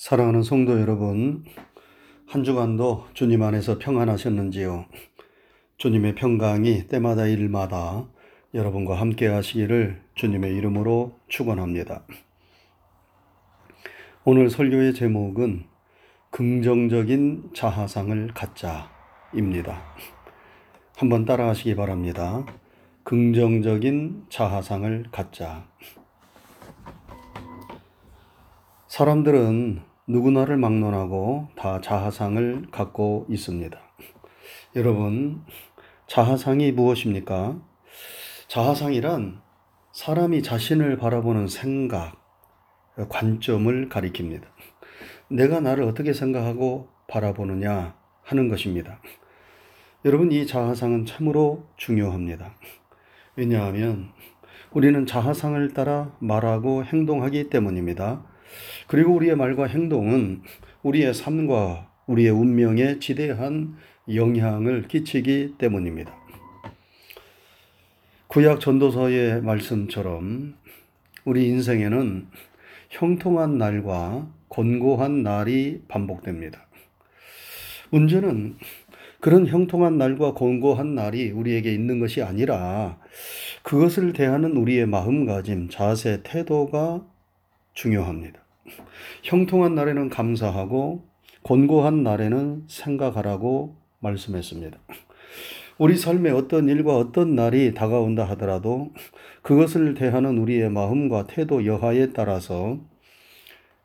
사랑하는 성도 여러분, 한 주간도 주님 안에서 평안하셨는지요? 주님의 평강이 때마다 일마다 여러분과 함께 하시기를 주님의 이름으로 축원합니다. 오늘 설교의 제목은 긍정적인 자하상을 갖자입니다. 한번 따라하시기 바랍니다. 긍정적인 자하상을 갖자. 사람들은 누구나를 막론하고 다 자하상을 갖고 있습니다. 여러분, 자하상이 무엇입니까? 자하상이란 사람이 자신을 바라보는 생각, 관점을 가리킵니다. 내가 나를 어떻게 생각하고 바라보느냐 하는 것입니다. 여러분, 이 자하상은 참으로 중요합니다. 왜냐하면 우리는 자하상을 따라 말하고 행동하기 때문입니다. 그리고 우리의 말과 행동은 우리의 삶과 우리의 운명에 지대한 영향을 끼치기 때문입니다. 구약 전도서의 말씀처럼 우리 인생에는 형통한 날과 곤고한 날이 반복됩니다. 문제는 그런 형통한 날과 곤고한 날이 우리에게 있는 것이 아니라 그것을 대하는 우리의 마음가짐, 자세, 태도가 중요합니다. 형통한 날에는 감사하고 곤고한 날에는 생각하라고 말씀했습니다. 우리 삶에 어떤 일과 어떤 날이 다가온다 하더라도 그것을 대하는 우리의 마음과 태도 여하에 따라서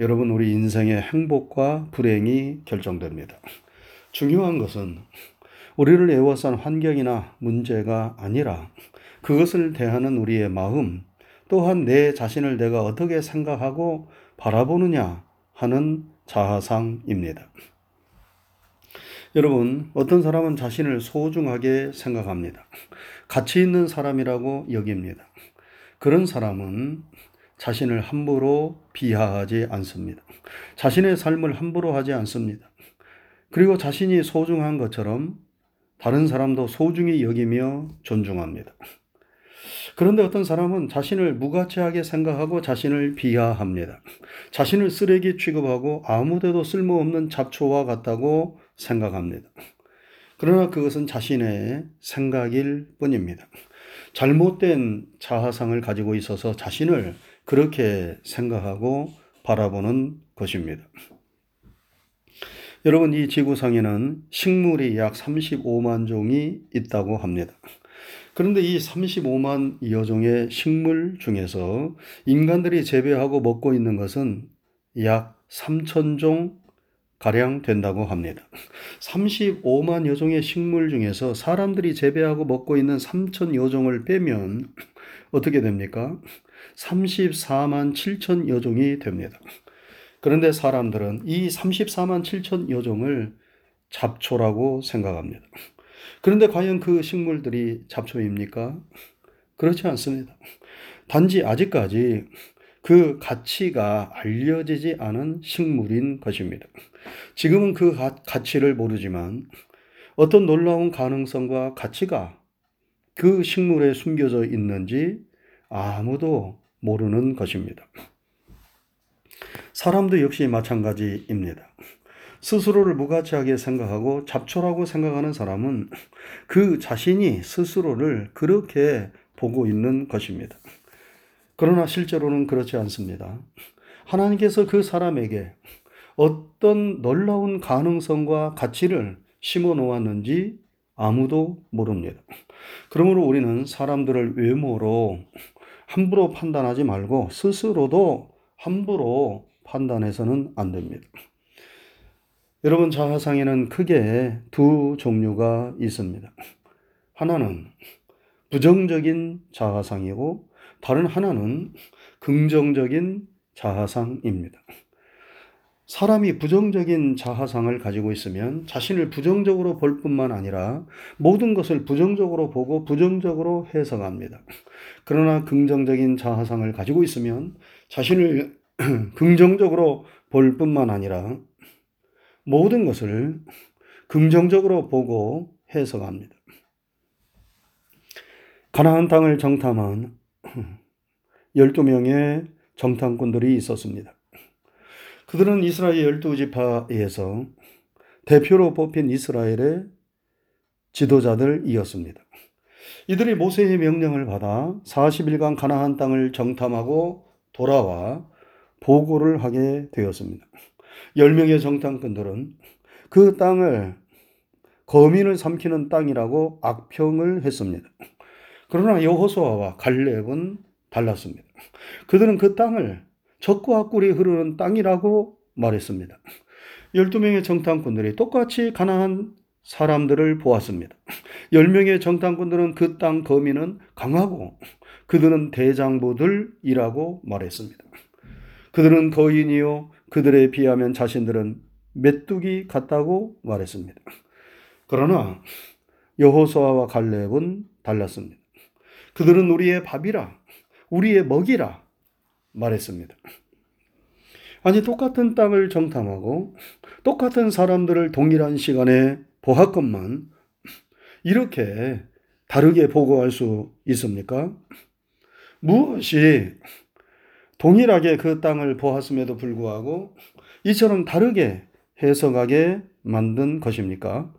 여러분 우리 인생의 행복과 불행이 결정됩니다. 중요한 것은 우리를 애워싼 환경이나 문제가 아니라 그것을 대하는 우리의 마음, 또한 내 자신을 내가 어떻게 생각하고 바라보느냐 하는 자아상입니다. 여러분, 어떤 사람은 자신을 소중하게 생각합니다. 가치 있는 사람이라고 여깁니다. 그런 사람은 자신을 함부로 비하하지 않습니다. 자신의 삶을 함부로 하지 않습니다. 그리고 자신이 소중한 것처럼 다른 사람도 소중히 여기며 존중합니다. 그런데 어떤 사람은 자신을 무가치하게 생각하고 자신을 비하합니다. 자신을 쓰레기 취급하고 아무데도 쓸모없는 잡초와 같다고 생각합니다. 그러나 그것은 자신의 생각일 뿐입니다. 잘못된 자아상을 가지고 있어서 자신을 그렇게 생각하고 바라보는 것입니다. 여러분, 이 지구상에는 식물이 약 35만 종이 있다고 합니다. 그런데 이 35만 여종의 식물 중에서 인간들이 재배하고 먹고 있는 것은 약 3천 종 가량 된다고 합니다. 35만 여종의 식물 중에서 사람들이 재배하고 먹고 있는 3천 여종을 빼면 어떻게 됩니까? 34만 7천 여종이 됩니다. 그런데 사람들은 이 34만 7천 여종을 잡초라고 생각합니다. 그런데 과연 그 식물들이 잡초입니까? 그렇지 않습니다. 단지 아직까지 그 가치가 알려지지 않은 식물인 것입니다. 지금은 그 가치를 모르지만 어떤 놀라운 가능성과 가치가 그 식물에 숨겨져 있는지 아무도 모르는 것입니다. 사람도 역시 마찬가지입니다. 스스로를 무가치하게 생각하고 잡초라고 생각하는 사람은 그 자신이 스스로를 그렇게 보고 있는 것입니다. 그러나 실제로는 그렇지 않습니다. 하나님께서 그 사람에게 어떤 놀라운 가능성과 가치를 심어 놓았는지 아무도 모릅니다. 그러므로 우리는 사람들을 외모로 함부로 판단하지 말고 스스로도 함부로 판단해서는 안 됩니다. 여러분, 자화상에는 크게 두 종류가 있습니다. 하나는 부정적인 자화상이고 다른 하나는 긍정적인 자화상입니다. 사람이 부정적인 자화상을 가지고 있으면 자신을 부정적으로 볼 뿐만 아니라 모든 것을 부정적으로 보고 부정적으로 해석합니다. 그러나 긍정적인 자화상을 가지고 있으면 자신을 긍정적으로 볼 뿐만 아니라 모든 것을 긍정적으로 보고 해석합니다. 가나안 땅을 정탐한 12명의 정탐꾼들이 있었습니다. 그들은 이스라엘 열두 지파에서 대표로 뽑힌 이스라엘의 지도자들이었습니다. 이들이 모세의 명령을 받아 40일간 가나안 땅을 정탐하고 돌아와 보고를 하게 되었습니다. 10명의 정탐꾼들은 그 땅을 거민을 삼키는 땅이라고 악평을 했습니다. 그러나 여호수아와 갈렙은 달랐습니다. 그들은 그 땅을 적과 꿀이 흐르는 땅이라고 말했습니다. 12명의 정탐꾼들이 똑같이 가난한 사람들을 보았습니다. 10명의 정탐꾼들은 그 땅 거민은 강하고 그들은 대장부들이라고 말했습니다. 그들은 거인이요 그들에 비하면 자신들은 메뚜기 같다고 말했습니다. 그러나 여호수아와 갈렙은 달랐습니다. 그들은 우리의 밥이라 우리의 먹이라 말했습니다. 아니 똑같은 땅을 정탐하고 똑같은 사람들을 동일한 시간에 보았건만 이렇게 다르게 보고할 수 있습니까? 무엇이 동일하게 그 땅을 보았음에도 불구하고 이처럼 다르게 해석하게 만든 것입니까?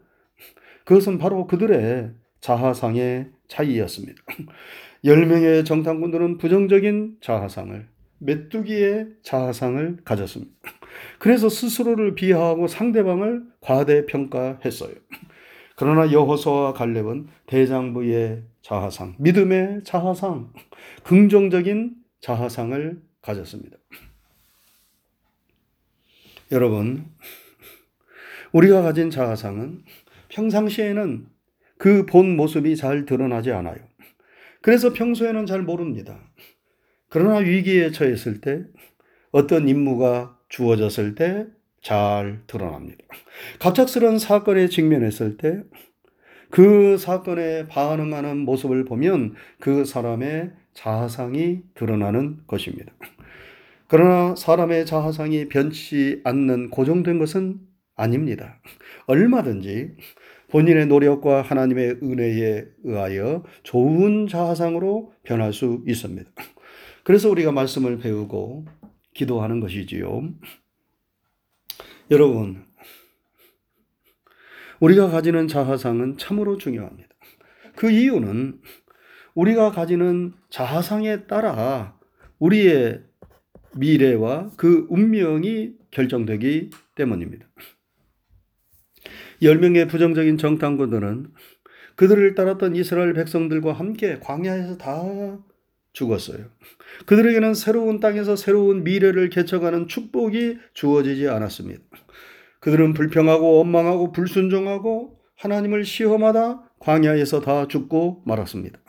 그것은 바로 그들의 자하상의 차이였습니다. 10명의 정탐꾼들은 부정적인 자하상을, 메뚜기의 자하상을 가졌습니다. 그래서 스스로를 비하하고 상대방을 과대평가했어요. 그러나 여호수아와 갈렙은 대장부의 자하상, 믿음의 자하상, 긍정적인 자하상을 가졌습니다. 여러분, 우리가 가진 자아상은 평상시에는 그 본 모습이 잘 드러나지 않아요. 그래서 평소에는 잘 모릅니다. 그러나 위기에 처했을 때, 어떤 임무가 주어졌을 때 잘 드러납니다. 갑작스런 사건에 직면했을 때, 그 사건에 반응하는 모습을 보면 그 사람의 자아상이 드러나는 것입니다. 그러나 사람의 자아상이 변치 않는 고정된 것은 아닙니다. 얼마든지 본인의 노력과 하나님의 은혜에 의하여 좋은 자아상으로 변할 수 있습니다. 그래서 우리가 말씀을 배우고 기도하는 것이지요. 여러분, 우리가 가지는 자아상은 참으로 중요합니다. 그 이유는 우리가 가지는 자아상에 따라 우리의 미래와 그 운명이 결정되기 때문입니다. 10명의 부정적인 정탐꾼들은 그들을 따랐던 이스라엘 백성들과 함께 광야에서 다 죽었어요. 그들에게는 새로운 땅에서 새로운 미래를 개척하는 축복이 주어지지 않았습니다. 그들은 불평하고 원망하고 불순종하고 하나님을 시험하다 광야에서 다 죽고 말았습니다.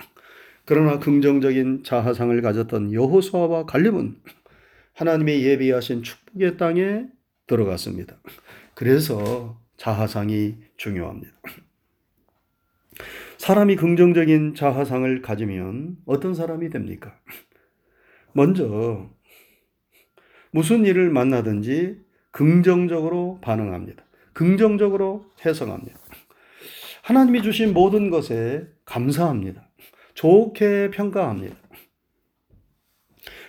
그러나 긍정적인 자하상을 가졌던 여호수아와 갈렙은 하나님의 예비하신 축복의 땅에 들어갔습니다. 그래서 자하상이 중요합니다. 사람이 긍정적인 자하상을 가지면 어떤 사람이 됩니까? 먼저 무슨 일을 만나든지 긍정적으로 반응합니다. 긍정적으로 해석합니다. 하나님이 주신 모든 것에 감사합니다. 좋게 평가합니다.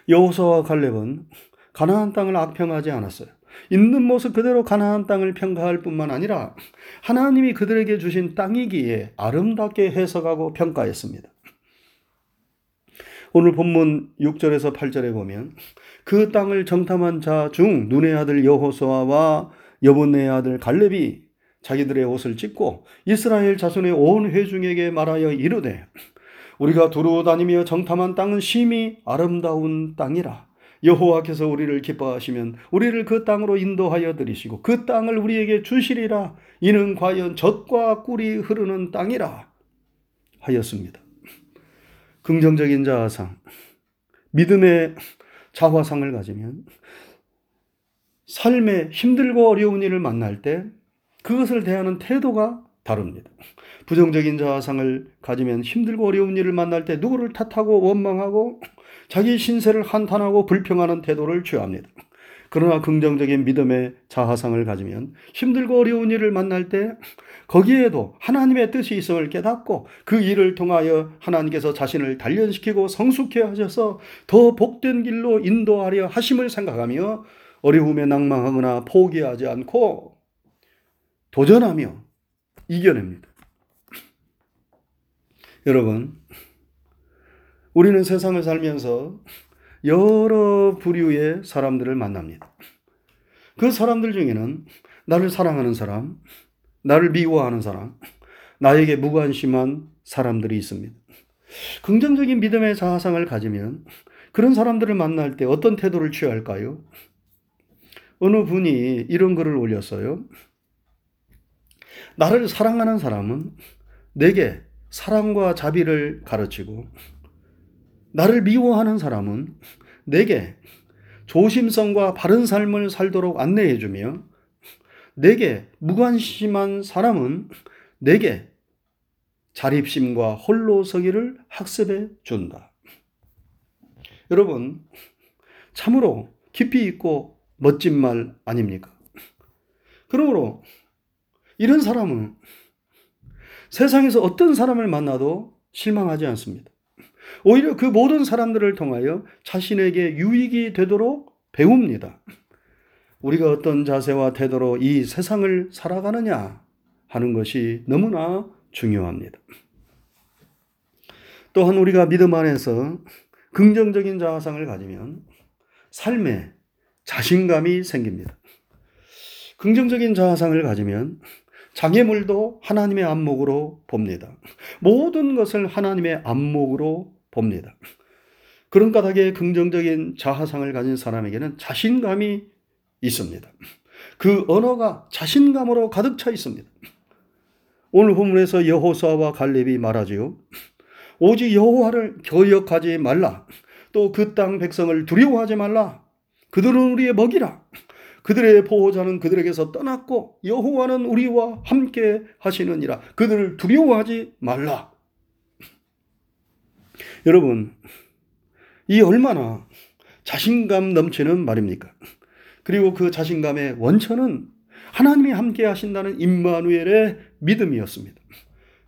여호수아와 갈렙은 가나안 땅을 악평하지 않았어요. 있는 모습 그대로 가나안 땅을 평가할 뿐만 아니라 하나님이 그들에게 주신 땅이기에 아름답게 해석하고 평가했습니다. 오늘 본문 6절에서 8절에 보면 그 땅을 정탐한 자 중 눈의 아들 여호수아와 여분의 아들 갈렙이 자기들의 옷을 찢고 이스라엘 자손의 온 회중에게 말하여 이르되 우리가 두루 다니며 정탐한 땅은 심히 아름다운 땅이라. 여호와께서 우리를 기뻐하시면 우리를 그 땅으로 인도하여 들이시고 그 땅을 우리에게 주시리라. 이는 과연 젖과 꿀이 흐르는 땅이라 하였습니다. 긍정적인 자아상, 믿음의 자화상을 가지면 삶에 힘들고 어려운 일을 만날 때 그것을 대하는 태도가 다릅니다. 부정적인 자아상을 가지면 힘들고 어려운 일을 만날 때 누구를 탓하고 원망하고 자기 신세를 한탄하고 불평하는 태도를 취합니다. 그러나 긍정적인 믿음의 자아상을 가지면 힘들고 어려운 일을 만날 때 거기에도 하나님의 뜻이 있음을 깨닫고 그 일을 통하여 하나님께서 자신을 단련시키고 성숙해 하셔서 더 복된 길로 인도하려 하심을 생각하며 어려움에 낭망하거나 포기하지 않고 도전하며 이겨냅니다. 여러분, 우리는 세상을 살면서 여러 부류의 사람들을 만납니다. 그 사람들 중에는 나를 사랑하는 사람, 나를 미워하는 사람, 나에게 무관심한 사람들이 있습니다. 긍정적인 믿음의 자아상을 가지면 그런 사람들을 만날 때 어떤 태도를 취할까요? 어느 분이 이런 글을 올렸어요. 나를 사랑하는 사람은 내게 사랑과 자비를 가르치고, 나를 미워하는 사람은 내게 조심성과 바른 삶을 살도록 안내해 주며, 내게 무관심한 사람은 내게 자립심과 홀로 서기를 학습해 준다. 여러분, 참으로 깊이 있고 멋진 말 아닙니까? 그러므로 이런 사람은 세상에서 어떤 사람을 만나도 실망하지 않습니다. 오히려 그 모든 사람들을 통하여 자신에게 유익이 되도록 배웁니다. 우리가 어떤 자세와 태도로 이 세상을 살아가느냐 하는 것이 너무나 중요합니다. 또한 우리가 믿음 안에서 긍정적인 자아상을 가지면 삶에 자신감이 생깁니다. 긍정적인 자아상을 가지면 장애물도 하나님의 안목으로 봅니다. 모든 것을 하나님의 안목으로 봅니다. 그런 까닭에 긍정적인 자아상을 가진 사람에게는 자신감이 있습니다. 그 언어가 자신감으로 가득 차 있습니다. 오늘 본문에서 여호수아와 갈렙이 말하지요. 오직 여호와를 거역하지 말라. 또 그 땅 백성을 두려워하지 말라. 그들은 우리의 먹이라. 그들의 보호자는 그들에게서 떠났고 여호와는 우리와 함께 하시느니라. 그들을 두려워하지 말라. 여러분, 이 얼마나 자신감 넘치는 말입니까? 그리고 그 자신감의 원천은 하나님이 함께 하신다는 임마누엘의 믿음이었습니다.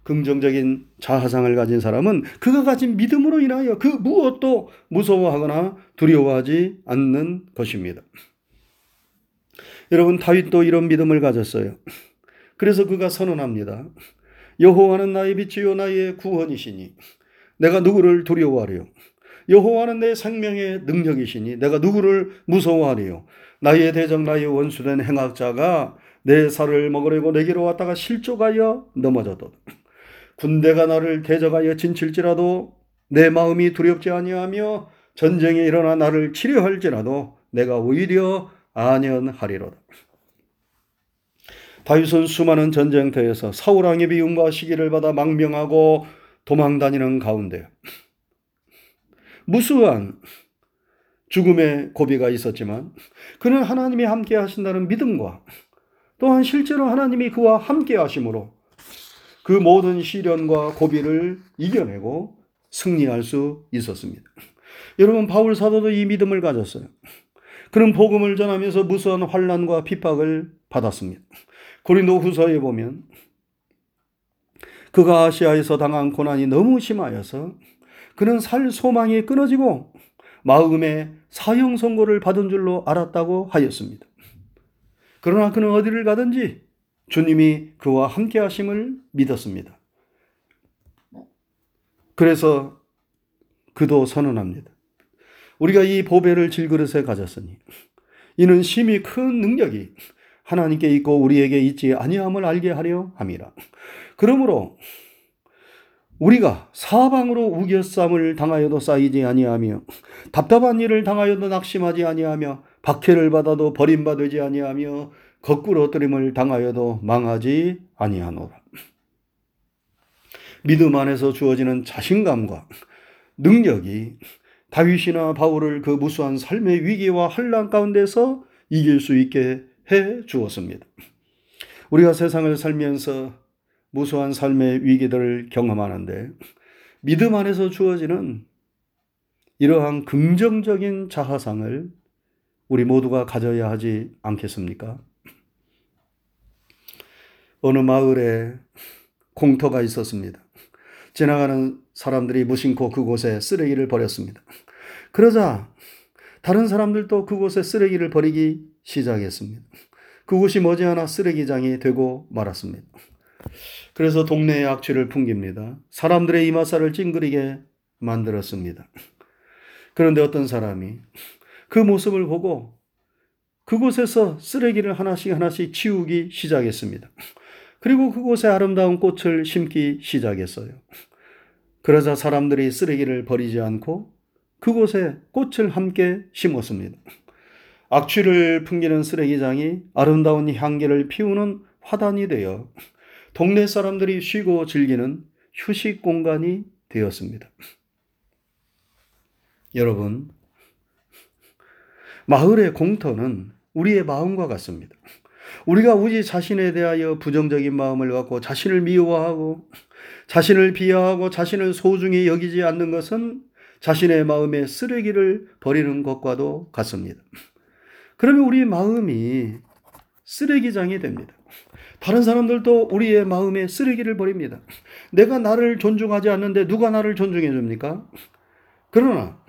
긍정적인 자아상을 가진 사람은 그가 가진 믿음으로 인하여 그 무엇도 무서워하거나 두려워하지 않는 것입니다. 여러분 다윗도 이런 믿음을 가졌어요. 그래서 그가 선언합니다. 여호와는 나의 빛이요 나의 구원이시니 내가 누구를 두려워하리요. 여호와는 내 생명의 능력이시니 내가 누구를 무서워하리요. 나의 대적 나의 원수된 행악자가 내 살을 먹으려고 내게로 왔다가 실족하여 넘어져도 군대가 나를 대적하여 진칠지라도 내 마음이 두렵지 아니하며 전쟁이 일어나 나를 치료할지라도 내가 오히려 안연하리로다. 다윗은 수많은 전쟁터에서 사울 왕의 비움과 시기를 받아 망명하고 도망다니는 가운데 무수한 죽음의 고비가 있었지만 그는 하나님이 함께 하신다는 믿음과 또한 실제로 하나님이 그와 함께 하심으로 그 모든 시련과 고비를 이겨내고 승리할 수 있었습니다. 여러분 바울 사도도 이 믿음을 가졌어요. 그는 복음을 전하면서 무수한 환란과 핍박을 받았습니다. 고린도 후서에 보면 그가 아시아에서 당한 고난이 너무 심하여서 그는 살 소망이 끊어지고 마음에 사형 선고를 받은 줄로 알았다고 하였습니다. 그러나 그는 어디를 가든지 주님이 그와 함께 하심을 믿었습니다. 그래서 그도 선언합니다. 우리가 이 보배를 질그릇에 가졌으니 이는 심히 큰 능력이 하나님께 있고 우리에게 있지 아니함을 알게 하려 함이라. 그러므로 우리가 사방으로 우겨쌈을 당하여도 쌓이지 아니하며 답답한 일을 당하여도 낙심하지 아니하며 박해를 받아도 버림받지 아니하며 거꾸로 엎드림을 당하여도 망하지 아니하노라. 믿음 안에서 주어지는 자신감과 능력이 다윗이나 바울을 그 무수한 삶의 위기와 환란 가운데서 이길 수 있게 해 주었습니다. 우리가 세상을 살면서 무수한 삶의 위기들을 경험하는데 믿음 안에서 주어지는 이러한 긍정적인 자하상을 우리 모두가 가져야 하지 않겠습니까? 어느 마을에 공터가 있었습니다. 지나가는 사람들이 무심코 그곳에 쓰레기를 버렸습니다. 그러자 다른 사람들도 그곳에 쓰레기를 버리기 시작했습니다. 그곳이 머지않아 쓰레기장이 되고 말았습니다. 그래서 동네에 악취를 풍깁니다. 사람들의 이마살을 찡그리게 만들었습니다. 그런데 어떤 사람이 그 모습을 보고 그곳에서 쓰레기를 하나씩 하나씩 치우기 시작했습니다. 그리고 그곳에 아름다운 꽃을 심기 시작했어요. 그러자 사람들이 쓰레기를 버리지 않고 그곳에 꽃을 함께 심었습니다. 악취를 풍기는 쓰레기장이 아름다운 향기를 피우는 화단이 되어 동네 사람들이 쉬고 즐기는 휴식 공간이 되었습니다. 여러분, 마을의 공터는 우리의 마음과 같습니다. 우리가 우리 자신에 대하여 부정적인 마음을 갖고 자신을 미워하고 자신을 비하하고 자신을 소중히 여기지 않는 것은 자신의 마음에 쓰레기를 버리는 것과도 같습니다. 그러면 우리 마음이 쓰레기장이 됩니다. 다른 사람들도 우리의 마음에 쓰레기를 버립니다. 내가 나를 존중하지 않는데 누가 나를 존중해 줍니까? 그러나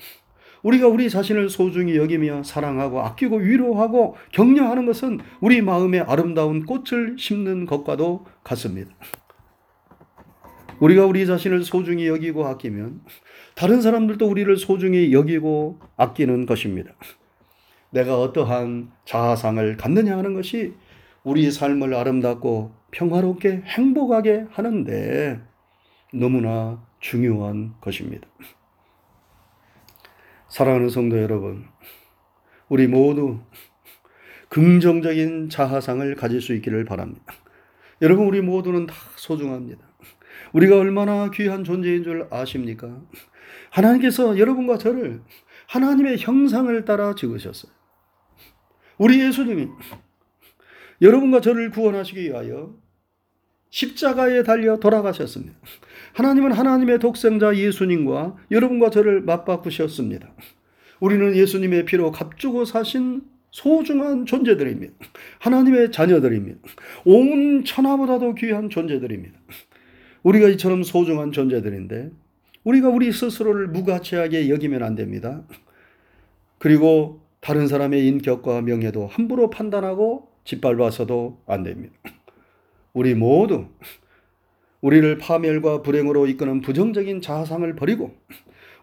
우리가 우리 자신을 소중히 여기며 사랑하고 아끼고 위로하고 격려하는 것은 우리 마음에 아름다운 꽃을 심는 것과도 같습니다. 우리가 우리 자신을 소중히 여기고 아끼면 다른 사람들도 우리를 소중히 여기고 아끼는 것입니다. 내가 어떠한 자아상을 갖느냐 하는 것이 우리 삶을 아름답고 평화롭게 행복하게 하는데 너무나 중요한 것입니다. 사랑하는 성도 여러분, 우리 모두 긍정적인 자아상을 가질 수 있기를 바랍니다. 여러분, 우리 모두는 다 소중합니다. 우리가 얼마나 귀한 존재인 줄 아십니까? 하나님께서 여러분과 저를 하나님의 형상을 따라 지으셨어요. 우리 예수님이 여러분과 저를 구원하시기 위하여 십자가에 달려 돌아가셨습니다. 하나님은 하나님의 독생자 예수님과 여러분과 저를 맞바꾸셨습니다. 우리는 예수님의 피로 값주고 사신 소중한 존재들입니다. 하나님의 자녀들입니다. 온 천하보다도 귀한 존재들입니다. 우리가 이처럼 소중한 존재들인데 우리가 우리 스스로를 무가치하게 여기면 안 됩니다. 그리고 다른 사람의 인격과 명예도 함부로 판단하고 짓밟아서도 안 됩니다. 우리 모두 우리를 파멸과 불행으로 이끄는 부정적인 자아상을 버리고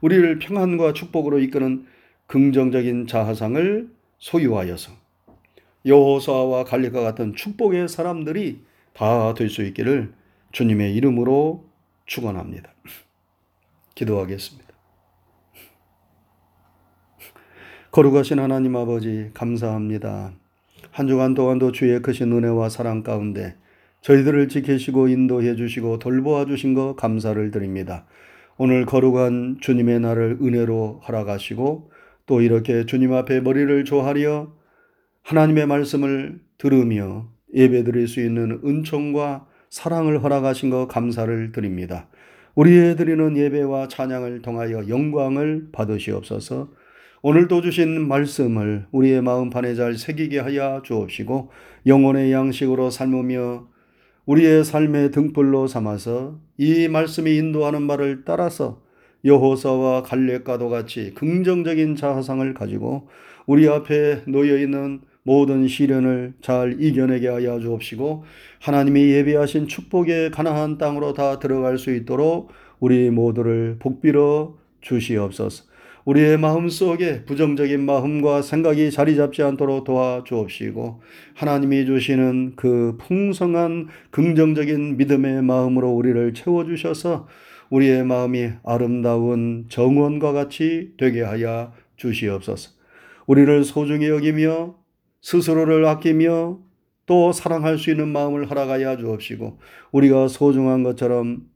우리를 평안과 축복으로 이끄는 긍정적인 자아상을 소유하여서 여호수아와 갈릴과 같은 축복의 사람들이 다 될 수 있기를 주님의 이름으로 축원합니다. 기도하겠습니다. 거룩하신 하나님 아버지 감사합니다. 한 주간 동안도 주의 크신 은혜와 사랑 가운데 저희들을 지키시고 인도해 주시고 돌보아 주신 것 감사를 드립니다. 오늘 거룩한 주님의 날을 은혜로 허락하시고 또 이렇게 주님 앞에 머리를 조하려 하나님의 말씀을 들으며 예배드릴 수 있는 은총과 사랑을 허락하신 것 감사를 드립니다. 우리의 드리는 예배와 찬양을 통하여 영광을 받으시옵소서. 오늘도 주신 말씀을 우리의 마음판에 잘 새기게 하여 주옵시고 영혼의 양식으로 삶으며 우리의 삶의 등불로 삼아서 이 말씀이 인도하는 바를 따라서 여호사와 갈렙과도 같이 긍정적인 자아상을 가지고 우리 앞에 놓여 있는 모든 시련을 잘 이겨내게 하여 주옵시고 하나님이 예비하신 축복의 가나안 땅으로 다 들어갈 수 있도록 우리 모두를 복비러 주시옵소서. 우리의 마음 속에 부정적인 마음과 생각이 자리 잡지 않도록 도와주옵시고 하나님이 주시는 그 풍성한 긍정적인 믿음의 마음으로 우리를 채워 주셔서 우리의 마음이 아름다운 정원과 같이 되게 하여 주시옵소서. 우리를 소중히 여기며 스스로를 아끼며 또 사랑할 수 있는 마음을 허락하여 주옵시고 우리가 소중한 것처럼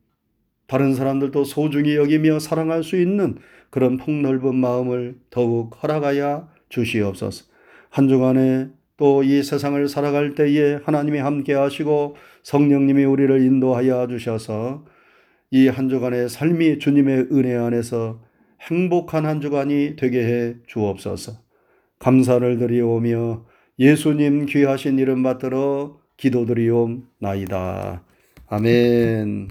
다른 사람들도 소중히 여기며 사랑할 수 있는 그런 폭넓은 마음을 더욱 허락하여 주시옵소서. 한 주간에 또 이 세상을 살아갈 때에 하나님이 함께 하시고 성령님이 우리를 인도하여 주셔서 이 한 주간의 삶이 주님의 은혜 안에서 행복한 한 주간이 되게 해 주옵소서. 감사를 드리오며 예수님 귀하신 이름 받들어 기도드리옵나이다. 아멘.